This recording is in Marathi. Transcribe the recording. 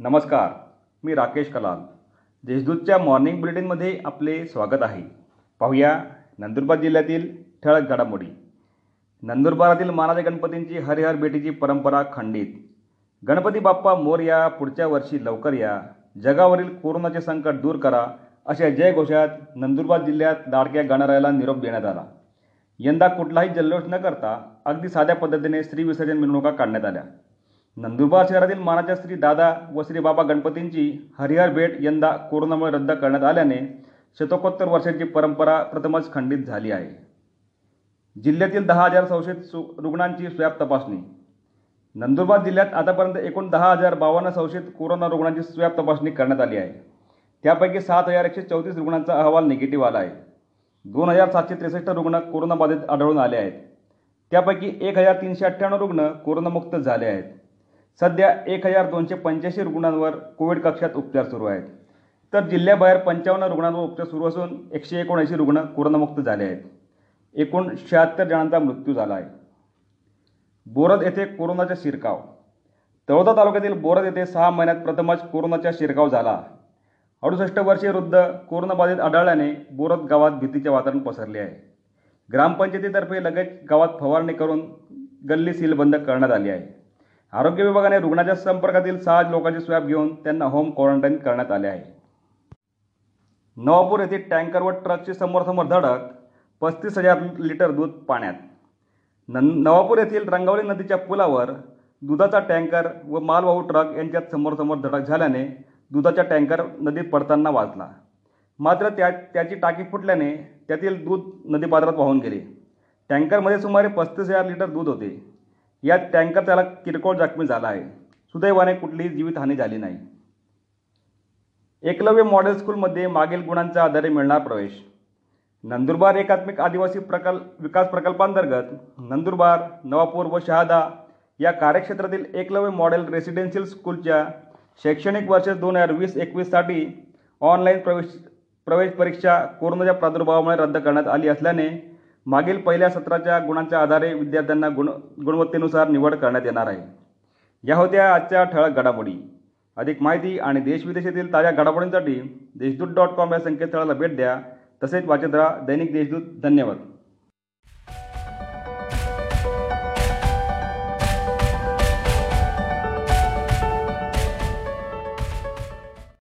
नमस्कार मी राकेश कलाल. देशदूतच्या मॉर्निंग बुलेटिनमध्ये आपले स्वागत आहे. पाहूया नंदुरबार जिल्ह्यातील ठळक घडामोडी. नंदुरबारातील मानाच्या गणपतींची हरिहर भेटीची परंपरा खंडित. गणपती बाप्पा मोरया पुढच्या वर्षी लवकर या. जगावरील कोरोनाचे संकट दूर करा अशा जयघोषात नंदुरबार जिल्ह्यात लाडक्या गणरायाला निरोप देण्यात आला. यंदा कुठलाही जल्लोष न करता अगदी साध्या पद्धतीने श्री विसर्जन मिरवणुका काढण्यात आल्या. नंदुरबार शहरातील मानाच्या श्री दादा व श्री बाबा गणपतींची हरिहर भेट यंदा कोरोनामुळे रद्द करण्यात आल्याने शतकोत्तर वर्षांची परंपरा प्रथमच खंडित झाली आहे. जिल्ह्यातील दहा हजार संशयित सु रुग्णांची स्वॅब तपासणी. नंदुरबार जिल्ह्यात आतापर्यंत एकूण दहा हजार बावन्न संशयित कोरोना रुग्णांची स्वॅब तपासणी करण्यात आली आहे. त्यापैकी सात हजार एकशे चौतीस रुग्णांचा अहवाल निगेटिव्ह आला आहे. दोन हजार सातशे त्रेसष्ट रुग्ण कोरोनाबाधित आढळून आले आहेत. त्यापैकी एक हजार तीनशे अठ्ठ्याण्णव रुग्ण कोरोनामुक्त झाले आहेत. सध्या एक हजार दोनशे पंच्याऐंशी रुग्णांवर कोविड कक्षात उपचार सुरू आहेत. तर जिल्ह्याबाहेर पंचावन्न रुग्णांवर उपचार सुरू असून एकशे एकोणऐंशी रुग्ण कोरोनामुक्त झाले आहेत. एकूण शहात्तर जणांचा मृत्यू झाला आहे. बोरद येथे कोरोनाचा शिरकाव. तळोदा तालुक्यातील बोरद येथे सहा महिन्यात प्रथमच कोरोनाचा शिरकाव झाला. अडुसष्ट वर्षीय वृद्ध कोरोनाबाधित आढळल्याने बोरद गावात भीतीचे वातावरण पसरले आहे. ग्रामपंचायतीतर्फे लगेच गावात फवारणी करून गल्ली सीलबंद करण्यात आली आहे. आरोग्य विभागाने रुग्णाच्या संपर्कातील सहा लोकांचे स्वॅब घेऊन त्यांना होम क्वारंटाईन करण्यात आले आहे. नवापूर येथे टँकर व ट्रकची समोरसमोर धडक पस्तीस हजार लिटर दूध पाण्यात. न नवापूर येथील रंगावली नदीच्या पुलावर दुधाचा टँकर व मालवाहू ट्रक यांच्यात समोरसमोर धडक झाल्याने दुधाचा टँकर नदीत पडताना वाचला. मात्र त्या त्याची टाकी फुटल्याने त्यातील दूध नदीपात्रात वाहून गेले. टँकरमध्ये सुमारे पस्तीस हजार लिटर दूध होते. यात टँकर त्याला किरकोळ जखमी झाला आहे. सुदैवाने कुठलीही जीवितहानी झाली नाही. एकलव्य मॉडेल स्कूलमध्ये मागील गुणांच्या आधारे मिळणार प्रवेश. नंदुरबार एकात्मिक आदिवासी प्रकल्प विकास प्रकल्पांतर्गत नंदुरबार नवापूर व शहादा या कार्यक्षेत्रातील एकलव्य मॉडेल रेसिडेन्शियल स्कूलच्या शैक्षणिक वर्ष दोन हजार वीस एकवीससाठी ऑनलाईन प्रवेश प्रवेश परीक्षा कोरोनाच्या प्रादुर्भावामुळे रद्द करण्यात आली असल्याने मागील पहिल्या सत्राच्या गुणांच्या आधारे विद्यार्थ्यांना गुण गुणवत्तेनुसार निवड करण्यात येणार आहे. या होत्या आजच्या ठळक घडामोडी. अधिक माहिती आणि देशविदेशातील ताज्या घडामोडींसाठी देशदूत डॉट कॉम या संकेतस्थळाला भेट द्या. तसेच वाचत राहा दैनिक देशदूत. धन्यवाद.